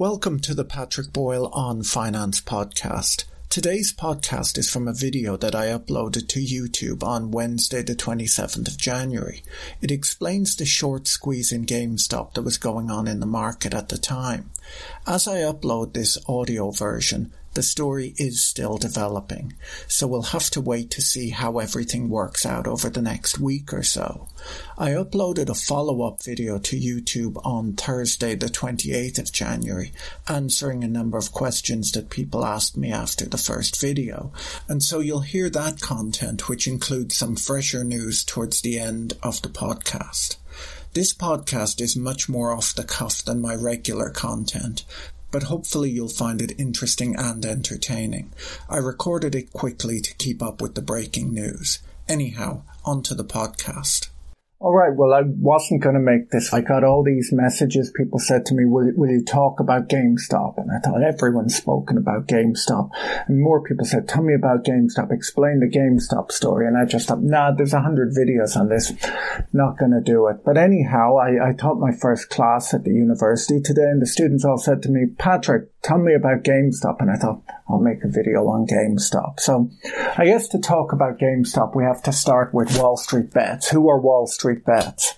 Welcome to the Patrick Boyle on Finance podcast. Today's podcast is from a video that I uploaded to YouTube on Wednesday, the 27th of January. It explains the short squeeze in GameStop that was going on in the market at the time. As I upload this audio version, the story is still developing, so we'll have to wait to see how everything works out over the next week or so. I uploaded a follow-up video to YouTube on Thursday the 28th of January, answering a number of questions that people asked me after the first video, and so you'll hear that content which includes some fresher news towards the end of the podcast. This podcast is much more off the cuff than my regular content, but hopefully you'll find it interesting and entertaining. I recorded it quickly to keep up with the breaking news. Anyhow, onto the podcast. All right. Well, I wasn't going to make this. I got all these messages. People said to me, will, will you talk about GameStop? And I thought everyone's spoken about GameStop. And more people said, tell me about GameStop. Explain the GameStop story. And I just thought, nah, there's a hundred videos on this. Not going to do it. But anyhow, I, I taught my first class at the university today and the students all said to me, Patrick, tell me about GameStop. And I thought, I'll make a video on GameStop. So I guess to talk about GameStop, we have to start with Wall Street Bets. Who are Wall Street Bets?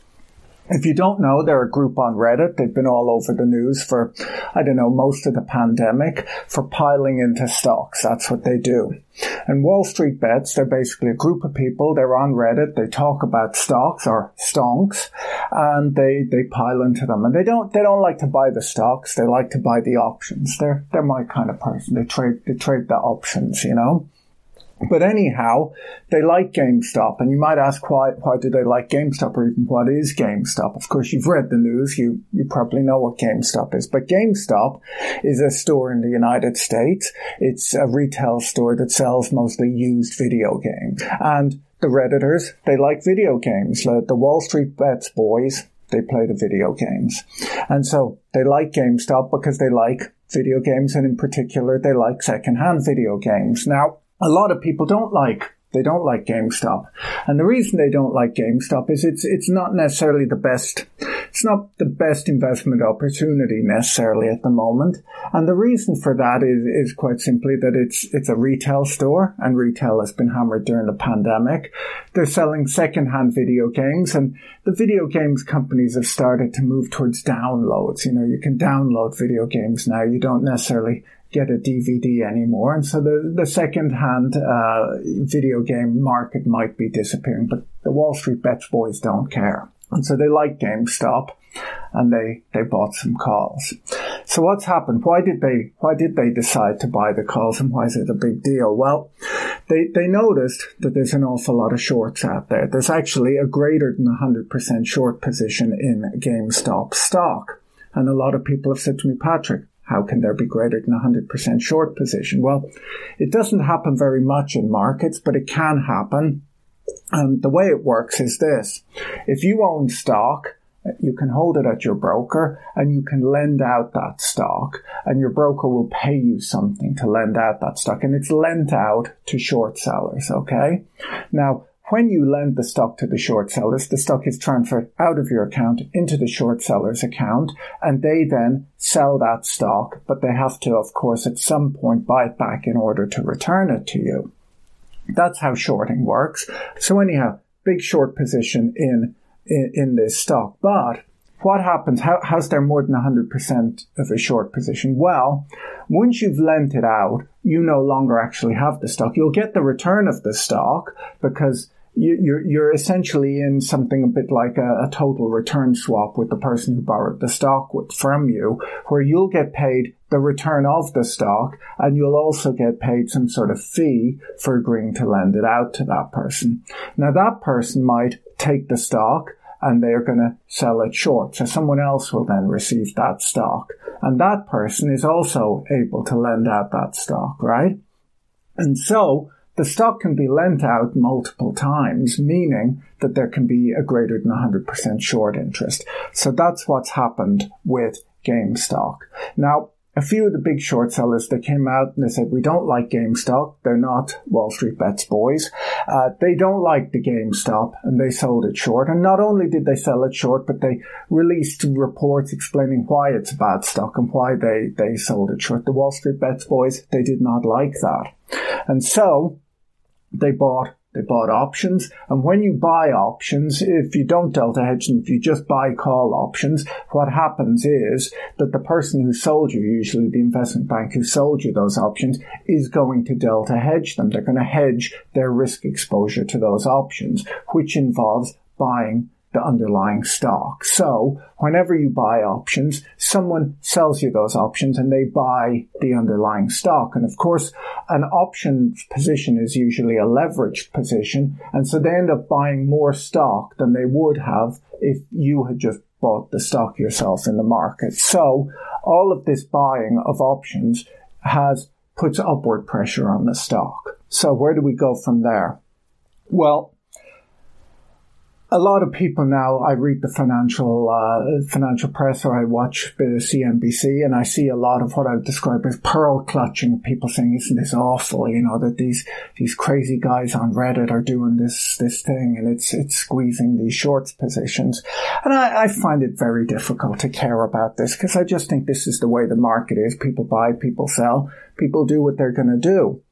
If you don't know, they're a group on Reddit. They've been all over the news for, I don't know, most of the pandemic for piling into stocks. That's what they do. And Wall Street Bets, they're basically a group of people. They're on Reddit. They talk about stocks or stonks and they, they pile into them. And they don't, they don't like to buy the stocks. They like to buy the options. They're, they're my kind of person. They trade, they trade the options, you know? But anyhow, they like GameStop, and you might ask why why do they like GameStop, or even what is GameStop? Of course, you've read the news, you you probably know what GameStop is. But GameStop is a store in the United States. It's a retail store that sells mostly used video games, and the redditors they like video games. The, the Wall Street Bets boys they play the video games, and so they like GameStop because they like video games, and in particular, they like secondhand video games. Now a lot of people don't like they don't like GameStop. And the reason they don't like GameStop is it's it's not necessarily the best it's not the best investment opportunity necessarily at the moment. And the reason for that is, is quite simply that it's it's a retail store and retail has been hammered during the pandemic. They're selling secondhand video games and the video games companies have started to move towards downloads. You know, you can download video games now. You don't necessarily get a DVD anymore. And so the, the second-hand uh, video game market might be disappearing, but the Wall Street Bets boys don't care. And so they like GameStop and they, they bought some calls. So what's happened? Why did they, why did they decide to buy the calls and why is it a big deal? Well, they, they noticed that there's an awful lot of shorts out there. There's actually a greater than 100% short position in GameStop stock. And a lot of people have said to me, Patrick, how can there be greater than 100% short position? Well, it doesn't happen very much in markets, but it can happen. And the way it works is this. If you own stock, you can hold it at your broker and you can lend out that stock and your broker will pay you something to lend out that stock and it's lent out to short sellers. Okay. Now, when you lend the stock to the short sellers, the stock is transferred out of your account into the short seller's account, and they then sell that stock, but they have to, of course, at some point buy it back in order to return it to you. That's how shorting works. So anyhow, big short position in, in, in this stock. But what happens? How, how's there more than 100% of a short position? Well, once you've lent it out, you no longer actually have the stock. You'll get the return of the stock because you're, you're essentially in something a bit like a, a, total return swap with the person who borrowed the stock with, from you, where you'll get paid the return of the stock and you'll also get paid some sort of fee for agreeing to lend it out to that person. Now that person might take the stock and they're going to sell it short. So someone else will then receive that stock And that person is also able to lend out that stock, right? And so the stock can be lent out multiple times, meaning that there can be a greater than 100% short interest. So that's what's happened with GameStop. Now, a few of the big short sellers they came out and they said we don't like GameStop. They're not Wall Street Bets boys. Uh, they don't like the GameStop, and they sold it short. And not only did they sell it short, but they released reports explaining why it's a bad stock and why they they sold it short. The Wall Street Bets boys they did not like that, and so they bought they bought options. And when you buy options, if you don't delta hedge them, if you just buy call options, what happens is that the person who sold you, usually the investment bank who sold you those options, is going to delta hedge them. They're going to hedge their risk exposure to those options, which involves buying the underlying stock. So whenever you buy options, someone sells you those options and they buy the underlying stock. And of course, an option position is usually a leveraged position. And so they end up buying more stock than they would have if you had just bought the stock yourself in the market. So all of this buying of options has puts upward pressure on the stock. So where do we go from there? Well, a lot of people now, I read the financial uh, financial press or I watch of CNBC, and I see a lot of what I would describe as pearl clutching. People saying, "Isn't this awful?" You know that these these crazy guys on Reddit are doing this this thing, and it's it's squeezing these shorts positions. And I, I find it very difficult to care about this because I just think this is the way the market is. People buy, people sell, people do what they're going to do.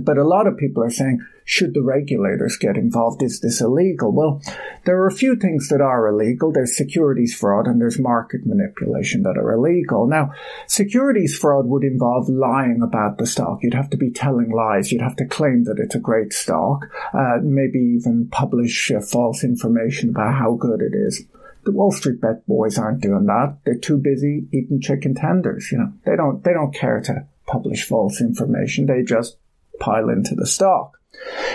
But a lot of people are saying, should the regulators get involved? Is this illegal? Well, there are a few things that are illegal. There's securities fraud and there's market manipulation that are illegal. Now, securities fraud would involve lying about the stock. You'd have to be telling lies. You'd have to claim that it's a great stock, uh, maybe even publish uh, false information about how good it is. The Wall Street bet boys aren't doing that. They're too busy eating chicken tenders. You know, they don't, they don't care to publish false information. They just pile into the stock.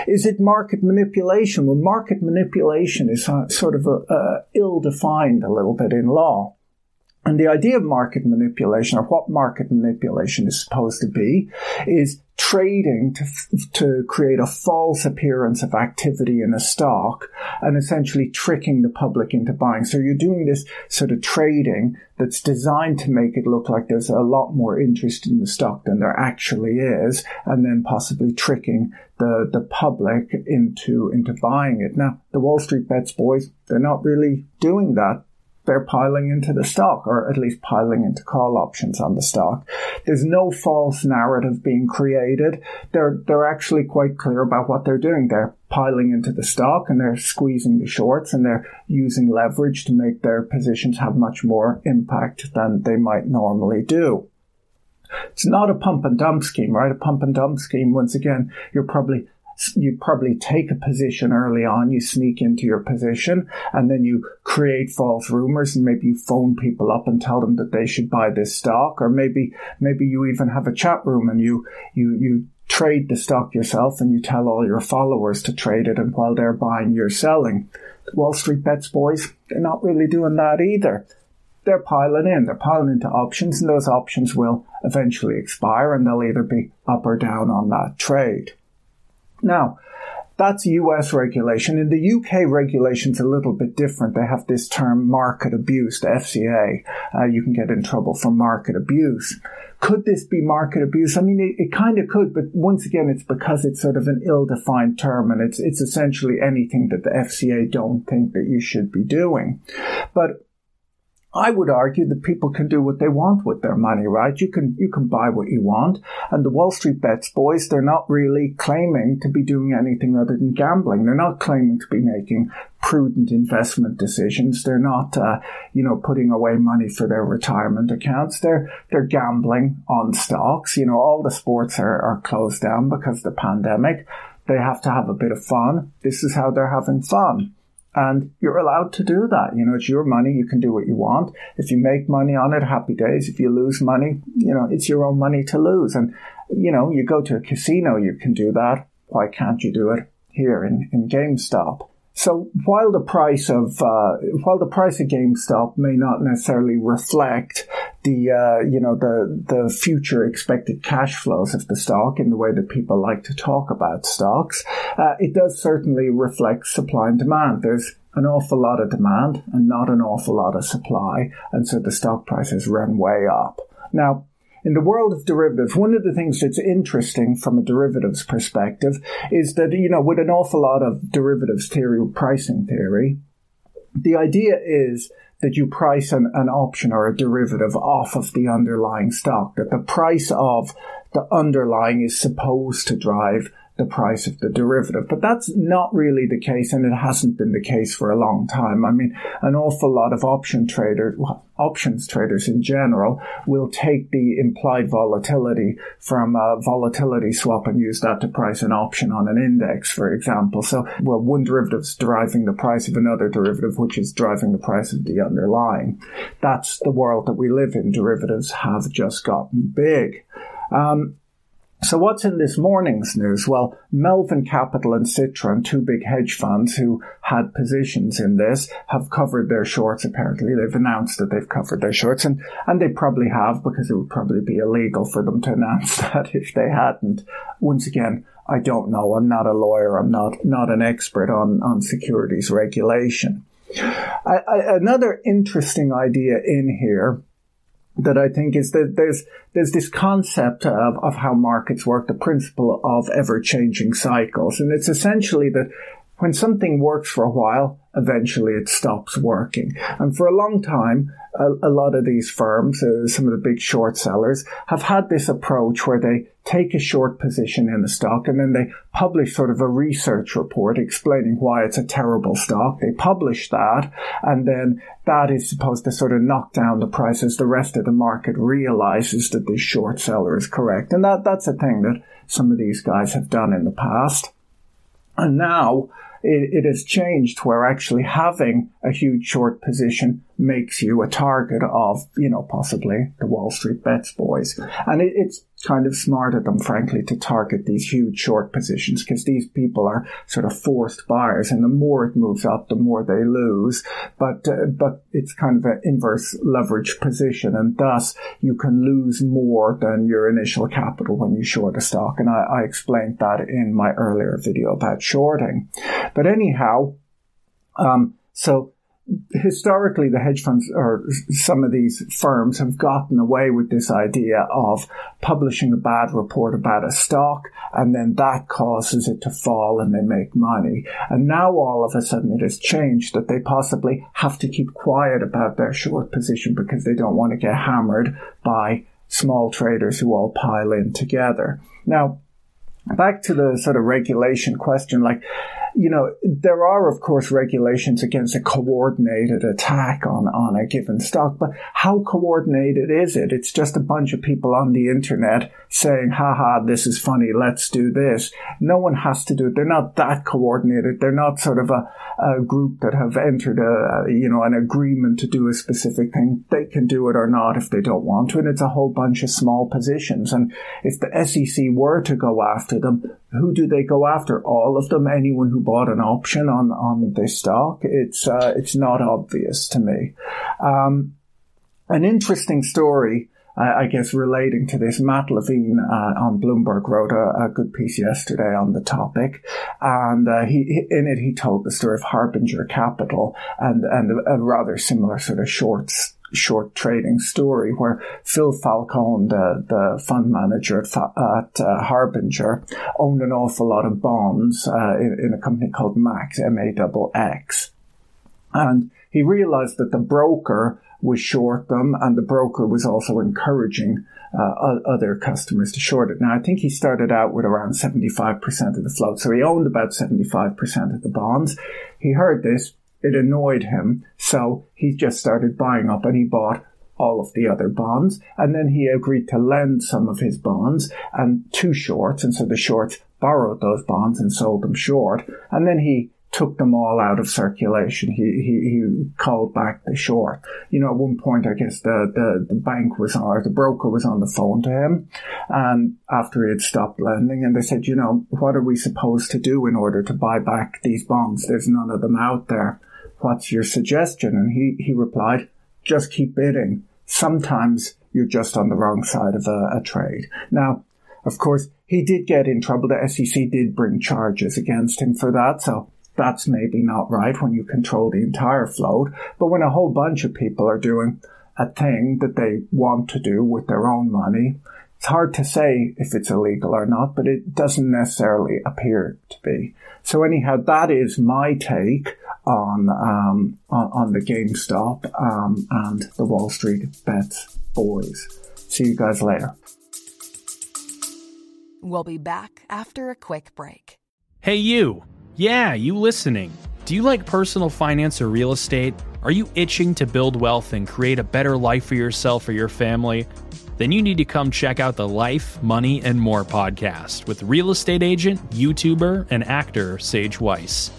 Is it market manipulation? Well, market manipulation is sort of ill-defined a little bit in law. And the idea of market manipulation, or what market manipulation is supposed to be, is trading to, to create a false appearance of activity in a stock and essentially tricking the public into buying. So you're doing this sort of trading that's designed to make it look like there's a lot more interest in the stock than there actually is, and then possibly tricking the, the public into, into buying it. Now, the Wall Street bets boys, they're not really doing that they're piling into the stock, or at least piling into call options on the stock. There's no false narrative being created. They're they're actually quite clear about what they're doing. They're piling into the stock and they're squeezing the shorts and they're using leverage to make their positions have much more impact than they might normally do. It's not a pump and dump scheme, right? A pump and dump scheme, once again, you're probably you probably take a position early on, you sneak into your position, and then you create false rumors, and maybe you phone people up and tell them that they should buy this stock, or maybe maybe you even have a chat room and you you you trade the stock yourself and you tell all your followers to trade it, and while they're buying, you're selling. Wall Street bets boys, they're not really doing that either they're piling in. They're piling into options, and those options will eventually expire, and they'll either be up or down on that trade. Now, that's US regulation. In the UK, regulation's a little bit different. They have this term market abuse, the FCA. Uh, you can get in trouble for market abuse. Could this be market abuse? I mean, it, it kind of could, but once again, it's because it's sort of an ill-defined term and it's, it's essentially anything that the FCA don't think that you should be doing. But I would argue that people can do what they want with their money, right? You can, you can buy what you want. And the Wall Street bets boys, they're not really claiming to be doing anything other than gambling. They're not claiming to be making prudent investment decisions. They're not, uh, you know, putting away money for their retirement accounts. They're, they're gambling on stocks. You know, all the sports are, are closed down because of the pandemic. They have to have a bit of fun. This is how they're having fun. And you're allowed to do that. You know, it's your money. You can do what you want. If you make money on it, happy days. If you lose money, you know, it's your own money to lose. And, you know, you go to a casino, you can do that. Why can't you do it here in, in GameStop? So while the price of uh, while the price of GameStop may not necessarily reflect the uh, you know the the future expected cash flows of the stock in the way that people like to talk about stocks, uh, it does certainly reflect supply and demand. There's an awful lot of demand and not an awful lot of supply, and so the stock prices run way up. Now, in the world of derivatives, one of the things that's interesting from a derivatives perspective is that, you know, with an awful lot of derivatives theory, pricing theory, the idea is that you price an, an option or a derivative off of the underlying stock, that the price of the underlying is supposed to drive the price of the derivative. But that's not really the case, and it hasn't been the case for a long time. I mean, an awful lot of option traders, well, options traders in general, will take the implied volatility from a volatility swap and use that to price an option on an index, for example. So, well, one derivative is driving the price of another derivative, which is driving the price of the underlying. That's the world that we live in. Derivatives have just gotten big. Um, so what's in this morning's news? Well, Melvin Capital and Citron, two big hedge funds who had positions in this, have covered their shorts apparently. They've announced that they've covered their shorts and, and they probably have because it would probably be illegal for them to announce that if they hadn't. Once again, I don't know. I'm not a lawyer. I'm not, not an expert on, on securities regulation. I, I, another interesting idea in here that I think is that there's there's this concept of, of how markets work, the principle of ever changing cycles, and it's essentially that when something works for a while, eventually it stops working. And for a long time, a, a lot of these firms, uh, some of the big short sellers, have had this approach where they take a short position in a stock and then they publish sort of a research report explaining why it's a terrible stock. They publish that and then that is supposed to sort of knock down the prices. the rest of the market realizes that this short seller is correct. And that, that's a thing that some of these guys have done in the past. And now it, it has changed where actually having a huge short position makes you a target of, you know, possibly the Wall Street bets boys. And it, it's kind of smart of them, frankly, to target these huge short positions because these people are sort of forced buyers and the more it moves up, the more they lose. But, uh, but it's kind of an inverse leverage position and thus you can lose more than your initial capital when you short a stock. And I, I explained that in my earlier video about shorting. But anyhow, um, so historically the hedge funds or some of these firms have gotten away with this idea of publishing a bad report about a stock and then that causes it to fall and they make money. And now all of a sudden it has changed that they possibly have to keep quiet about their short position because they don't want to get hammered by small traders who all pile in together. Now, back to the sort of regulation question, like, you know, there are, of course, regulations against a coordinated attack on, on a given stock, but how coordinated is it? It's just a bunch of people on the internet saying, haha, this is funny, let's do this. No one has to do it. They're not that coordinated. They're not sort of a, a group that have entered a, you know, an agreement to do a specific thing. They can do it or not if they don't want to. And it's a whole bunch of small positions. And if the SEC were to go after them, who do they go after? All of them? Anyone who bought an option on, on this stock? It's, uh, it's not obvious to me. Um, an interesting story, uh, I guess, relating to this. Matt Levine uh, on Bloomberg wrote a, a, good piece yesterday on the topic, and uh, he in it he told the story of Harbinger Capital and and a, a rather similar sort of shorts short trading story where Phil Falcone, the, the fund manager at, at uh, Harbinger, owned an awful lot of bonds uh, in, in, a company called Max, M-A-X. And he realized that the broker was short them and the broker was also encouraging uh, other customers to short it. Now, I think he started out with around 75% of the float. So he owned about 75% of the bonds. He heard this, it annoyed him, so he just started buying up and he bought all of the other bonds. And then he agreed to lend some of his bonds and two shorts. And so the shorts borrowed those bonds and sold them short. And then he took them all out of circulation. He, he, he called back the short. You know, at one point, I guess the, the, the bank was on, or the broker was on the phone to him. And after he had stopped lending and they said, you know, what are we supposed to do in order to buy back these bonds? There's none of them out there what's your suggestion? And he, he replied, just keep bidding. Sometimes you're just on the wrong side of a, a trade. Now, of course, he did get in trouble. The SEC did bring charges against him for that. So that's maybe not right when you control the entire float. But when a whole bunch of people are doing a thing that they want to do with their own money, it's hard to say if it's illegal or not, but it doesn't necessarily appear to be. So anyhow, that is my take on um, on, on, the GameStop um, and the Wall Street bets boys. See you guys later. We'll be back after a quick break. Hey, you. Yeah, you listening. Do you like personal finance or real estate? Are you itching to build wealth and create a better life for yourself or your family? Then you need to come check out the Life, Money, and More podcast with real estate agent, YouTuber, and actor Sage Weiss.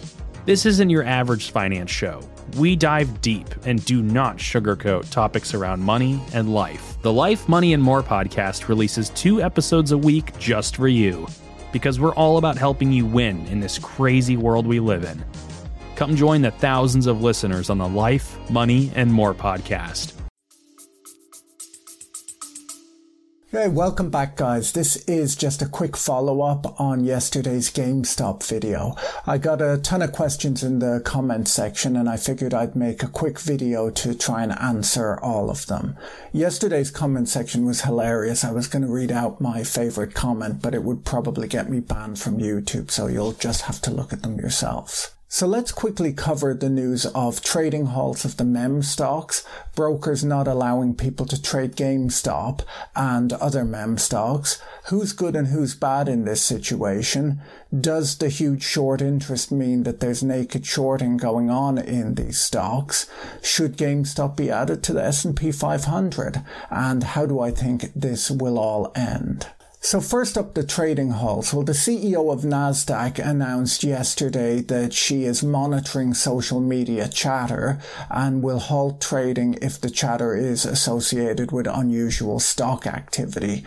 This isn't your average finance show. We dive deep and do not sugarcoat topics around money and life. The Life, Money, and More podcast releases two episodes a week just for you because we're all about helping you win in this crazy world we live in. Come join the thousands of listeners on the Life, Money, and More podcast. Hey, welcome back guys. This is just a quick follow-up on yesterday's GameStop video. I got a ton of questions in the comment section and I figured I'd make a quick video to try and answer all of them. Yesterday's comment section was hilarious. I was going to read out my favorite comment, but it would probably get me banned from YouTube, so you'll just have to look at them yourselves. So let's quickly cover the news of trading halts of the MEM stocks, brokers not allowing people to trade GameStop and other MEM stocks. Who's good and who's bad in this situation? Does the huge short interest mean that there's naked shorting going on in these stocks? Should GameStop be added to the S&P 500? And how do I think this will all end? So first up, the trading halts. Well, the CEO of NASDAQ announced yesterday that she is monitoring social media chatter and will halt trading if the chatter is associated with unusual stock activity.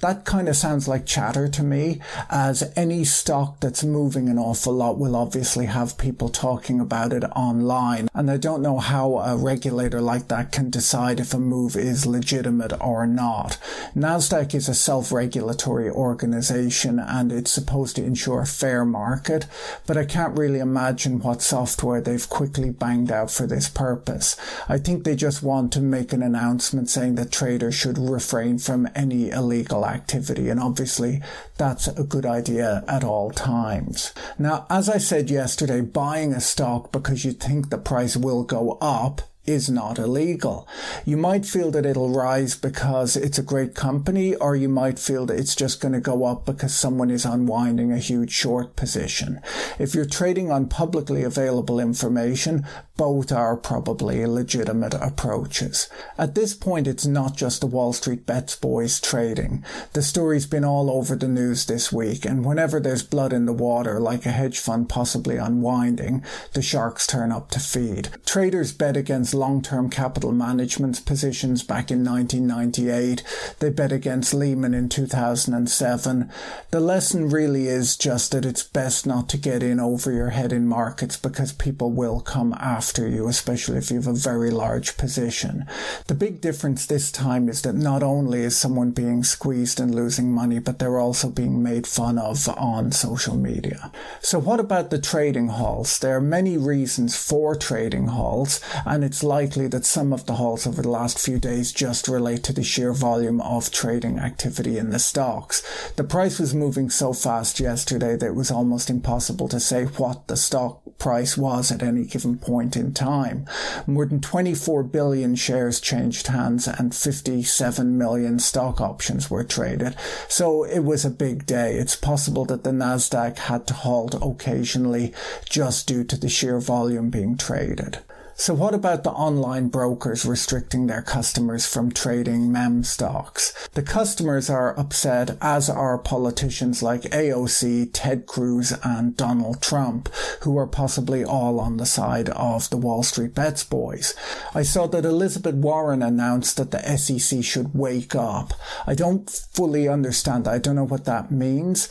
That kind of sounds like chatter to me, as any stock that's moving an awful lot will obviously have people talking about it online. And I don't know how a regulator like that can decide if a move is legitimate or not. NASDAQ is a self-regulatory regulatory organization and it's supposed to ensure a fair market, but I can't really imagine what software they've quickly banged out for this purpose. I think they just want to make an announcement saying that traders should refrain from any illegal activity, and obviously that's a good idea at all times. Now, as I said yesterday, buying a stock because you think the price will go up is not illegal. You might feel that it'll rise because it's a great company, or you might feel that it's just going to go up because someone is unwinding a huge short position. If you're trading on publicly available information, both are probably legitimate approaches. At this point, it's not just the Wall Street Bets boys trading. The story's been all over the news this week, and whenever there's blood in the water, like a hedge fund possibly unwinding, the sharks turn up to feed. Traders bet against long-term capital management positions back in 1998. They bet against Lehman in 2007. The lesson really is just that it's best not to get in over your head in markets because people will come after you, especially if you have a very large position. The big difference this time is that not only is someone being squeezed and losing money, but they're also being made fun of on social media. So what about the trading halts? There are many reasons for trading halts, and it's likely that some of the halts over the last few days just relate to the sheer volume of trading activity in the stocks. The price was moving so fast yesterday that it was almost impossible to say what the stock price was at any given point in time. More than 24 billion shares changed hands and 57 million stock options were traded. So it was a big day. It's possible that the Nasdaq had to halt occasionally just due to the sheer volume being traded. So what about the online brokers restricting their customers from trading MEM stocks? The customers are upset, as are politicians like AOC, Ted Cruz, and Donald Trump, who are possibly all on the side of the Wall Street Bets boys. I saw that Elizabeth Warren announced that the SEC should wake up. I don't fully understand. I don't know what that means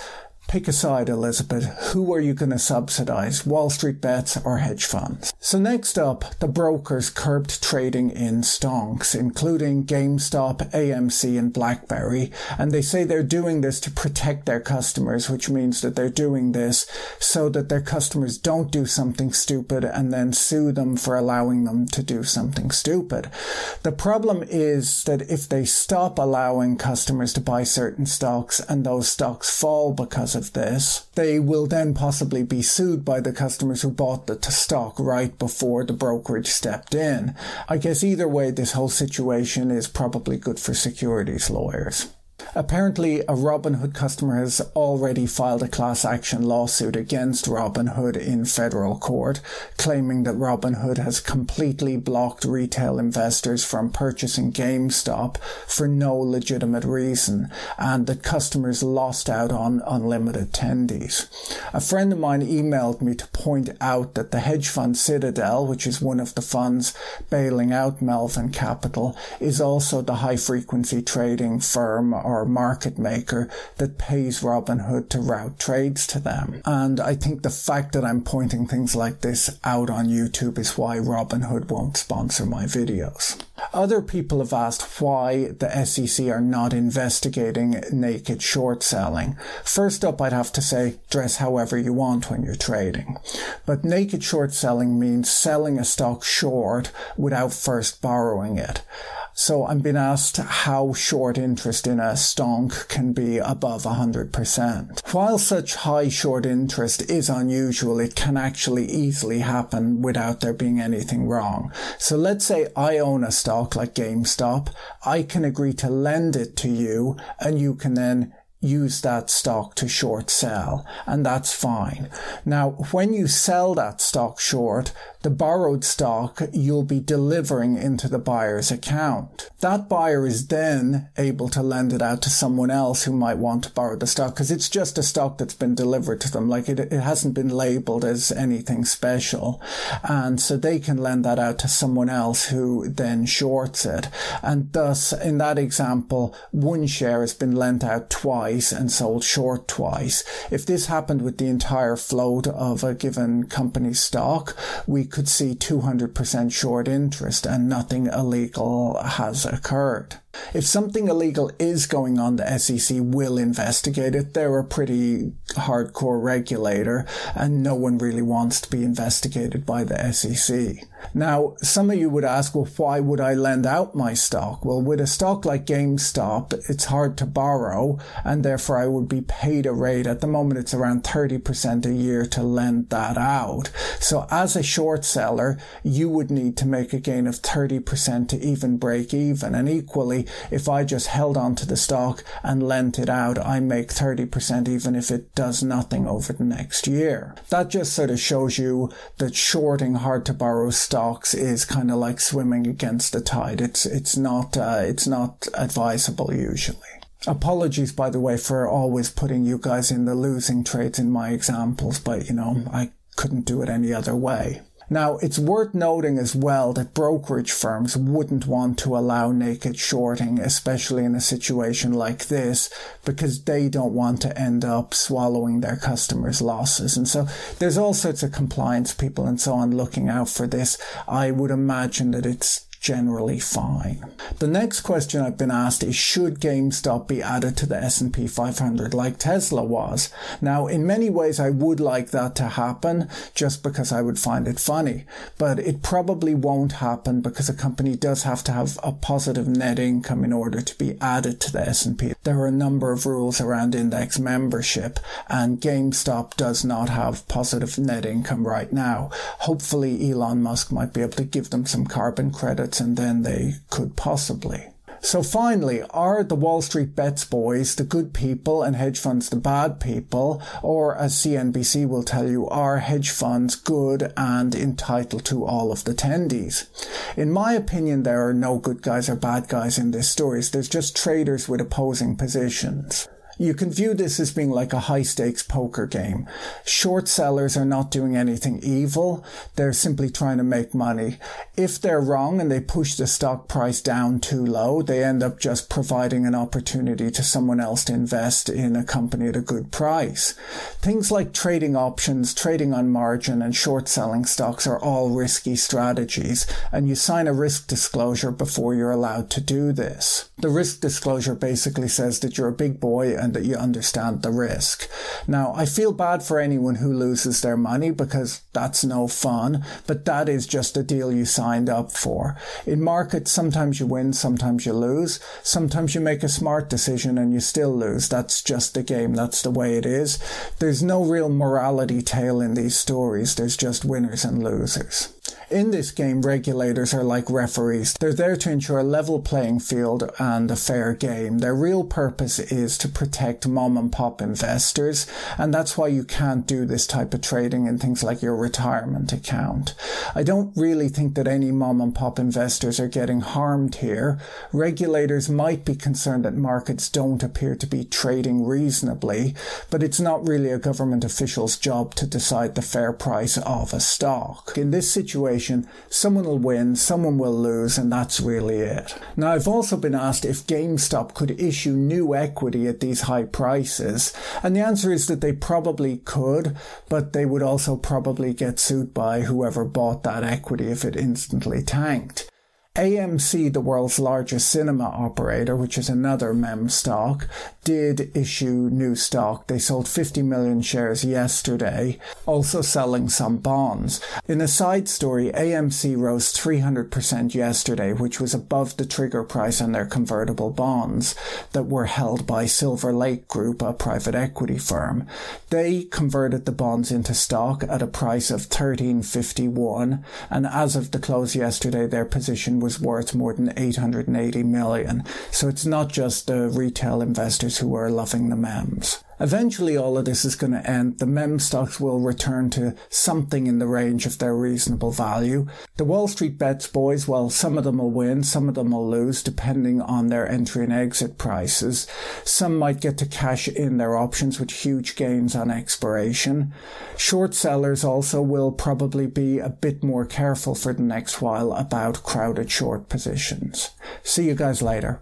Pick a side, Elizabeth. Who are you going to subsidize? Wall Street bets or hedge funds? So next up, the brokers curbed trading in stonks, including GameStop, AMC and BlackBerry. And they say they're doing this to protect their customers, which means that they're doing this so that their customers don't do something stupid and then sue them for allowing them to do something stupid. The problem is that if they stop allowing customers to buy certain stocks and those stocks fall because of this, they will then possibly be sued by the customers who bought the stock right before the brokerage stepped in. I guess either way, this whole situation is probably good for securities lawyers. Apparently, a Robinhood customer has already filed a class action lawsuit against Robinhood in federal court, claiming that Robinhood has completely blocked retail investors from purchasing GameStop for no legitimate reason, and that customers lost out on unlimited tendies. A friend of mine emailed me to point out that the hedge fund Citadel, which is one of the funds bailing out Melvin Capital, is also the high frequency trading firm or market maker that pays Robinhood to route trades to them. And I think the fact that I'm pointing things like this out on YouTube is why Robinhood won't sponsor my videos. Other people have asked why the SEC are not investigating naked short selling. First up, I'd have to say dress however you want when you're trading. But naked short selling means selling a stock short without first borrowing it. So I'm being asked how short interest in a stonk can be above 100%. While such high short interest is unusual, it can actually easily happen without there being anything wrong. So let's say I own a stock like GameStop. I can agree to lend it to you and you can then use that stock to short sell and that's fine. Now, when you sell that stock short, the borrowed stock you'll be delivering into the buyer's account. That buyer is then able to lend it out to someone else who might want to borrow the stock because it's just a stock that's been delivered to them. Like it, it hasn't been labeled as anything special. And so they can lend that out to someone else who then shorts it. And thus, in that example, one share has been lent out twice and sold short twice. If this happened with the entire float of a given company's stock, we could could see 200% short interest and nothing illegal has occurred. If something illegal is going on, the SEC will investigate it. They're a pretty hardcore regulator and no one really wants to be investigated by the SEC. Now, some of you would ask, well, why would I lend out my stock? Well, with a stock like GameStop, it's hard to borrow and therefore I would be paid a rate. At the moment, it's around 30% a year to lend that out. So as a short seller, you would need to make a gain of 30% to even break even. And equally, if I just held on to the stock and lent it out, I make 30% even if it does nothing over the next year. That just sort of shows you that shorting hard to borrow stocks is kind of like swimming against the tide. It's, it's not, uh, it's not advisable usually. Apologies, by the way, for always putting you guys in the losing trades in my examples, but you know, I couldn't do it any other way. Now, it's worth noting as well that brokerage firms wouldn't want to allow naked shorting, especially in a situation like this, because they don't want to end up swallowing their customers' losses. And so there's all sorts of compliance people and so on looking out for this. I would imagine that it's generally fine. The next question I've been asked is should GameStop be added to the S&P 500 like Tesla was? Now, in many ways I would like that to happen just because I would find it funny, but it probably won't happen because a company does have to have a positive net income in order to be added to the S&P. There are a number of rules around index membership and GameStop does not have positive net income right now. Hopefully Elon Musk might be able to give them some carbon credit and then they could possibly. So finally, are the Wall Street bets boys the good people and hedge funds the bad people? Or as CNBC will tell you, are hedge funds good and entitled to all of the tendies? In my opinion, there are no good guys or bad guys in this story. There's just traders with opposing positions. You can view this as being like a high stakes poker game. Short sellers are not doing anything evil. They're simply trying to make money. If they're wrong and they push the stock price down too low, they end up just providing an opportunity to someone else to invest in a company at a good price. Things like trading options, trading on margin and short selling stocks are all risky strategies and you sign a risk disclosure before you're allowed to do this. The risk disclosure basically says that you're a big boy and that you understand the risk. Now, I feel bad for anyone who loses their money because that's no fun, but that is just a deal you signed up for. In markets, sometimes you win, sometimes you lose. Sometimes you make a smart decision and you still lose. That's just the game. That's the way it is. There's no real morality tale in these stories. There's just winners and losers. In this game, regulators are like referees. They're there to ensure a level playing field and a fair game. Their real purpose is to protect mom and pop investors, and that's why you can't do this type of trading in things like your retirement account. I don't really think that any mom and pop investors are getting harmed here. Regulators might be concerned that markets don't appear to be trading reasonably, but it's not really a government official's job to decide the fair price of a stock. In this situation, situation, someone will win, someone will lose, and that's really it. Now, I've also been asked if GameStop could issue new equity at these high prices, and the answer is that they probably could, but they would also probably get sued by whoever bought that equity if it instantly tanked. AMC, the world's largest cinema operator, which is another mem stock, did issue new stock. They sold 50 million shares yesterday, also selling some bonds. In a side story, AMC rose 300% yesterday, which was above the trigger price on their convertible bonds that were held by Silver Lake Group, a private equity firm. They converted the bonds into stock at a price of 13.51, and as of the close yesterday, their position was was worth more than 880 million. So it's not just the retail investors who are loving the MEMS. Eventually, all of this is going to end. The MEM stocks will return to something in the range of their reasonable value. The Wall Street bets boys, well, some of them will win, some of them will lose, depending on their entry and exit prices. Some might get to cash in their options with huge gains on expiration. Short sellers also will probably be a bit more careful for the next while about crowded short positions. See you guys later.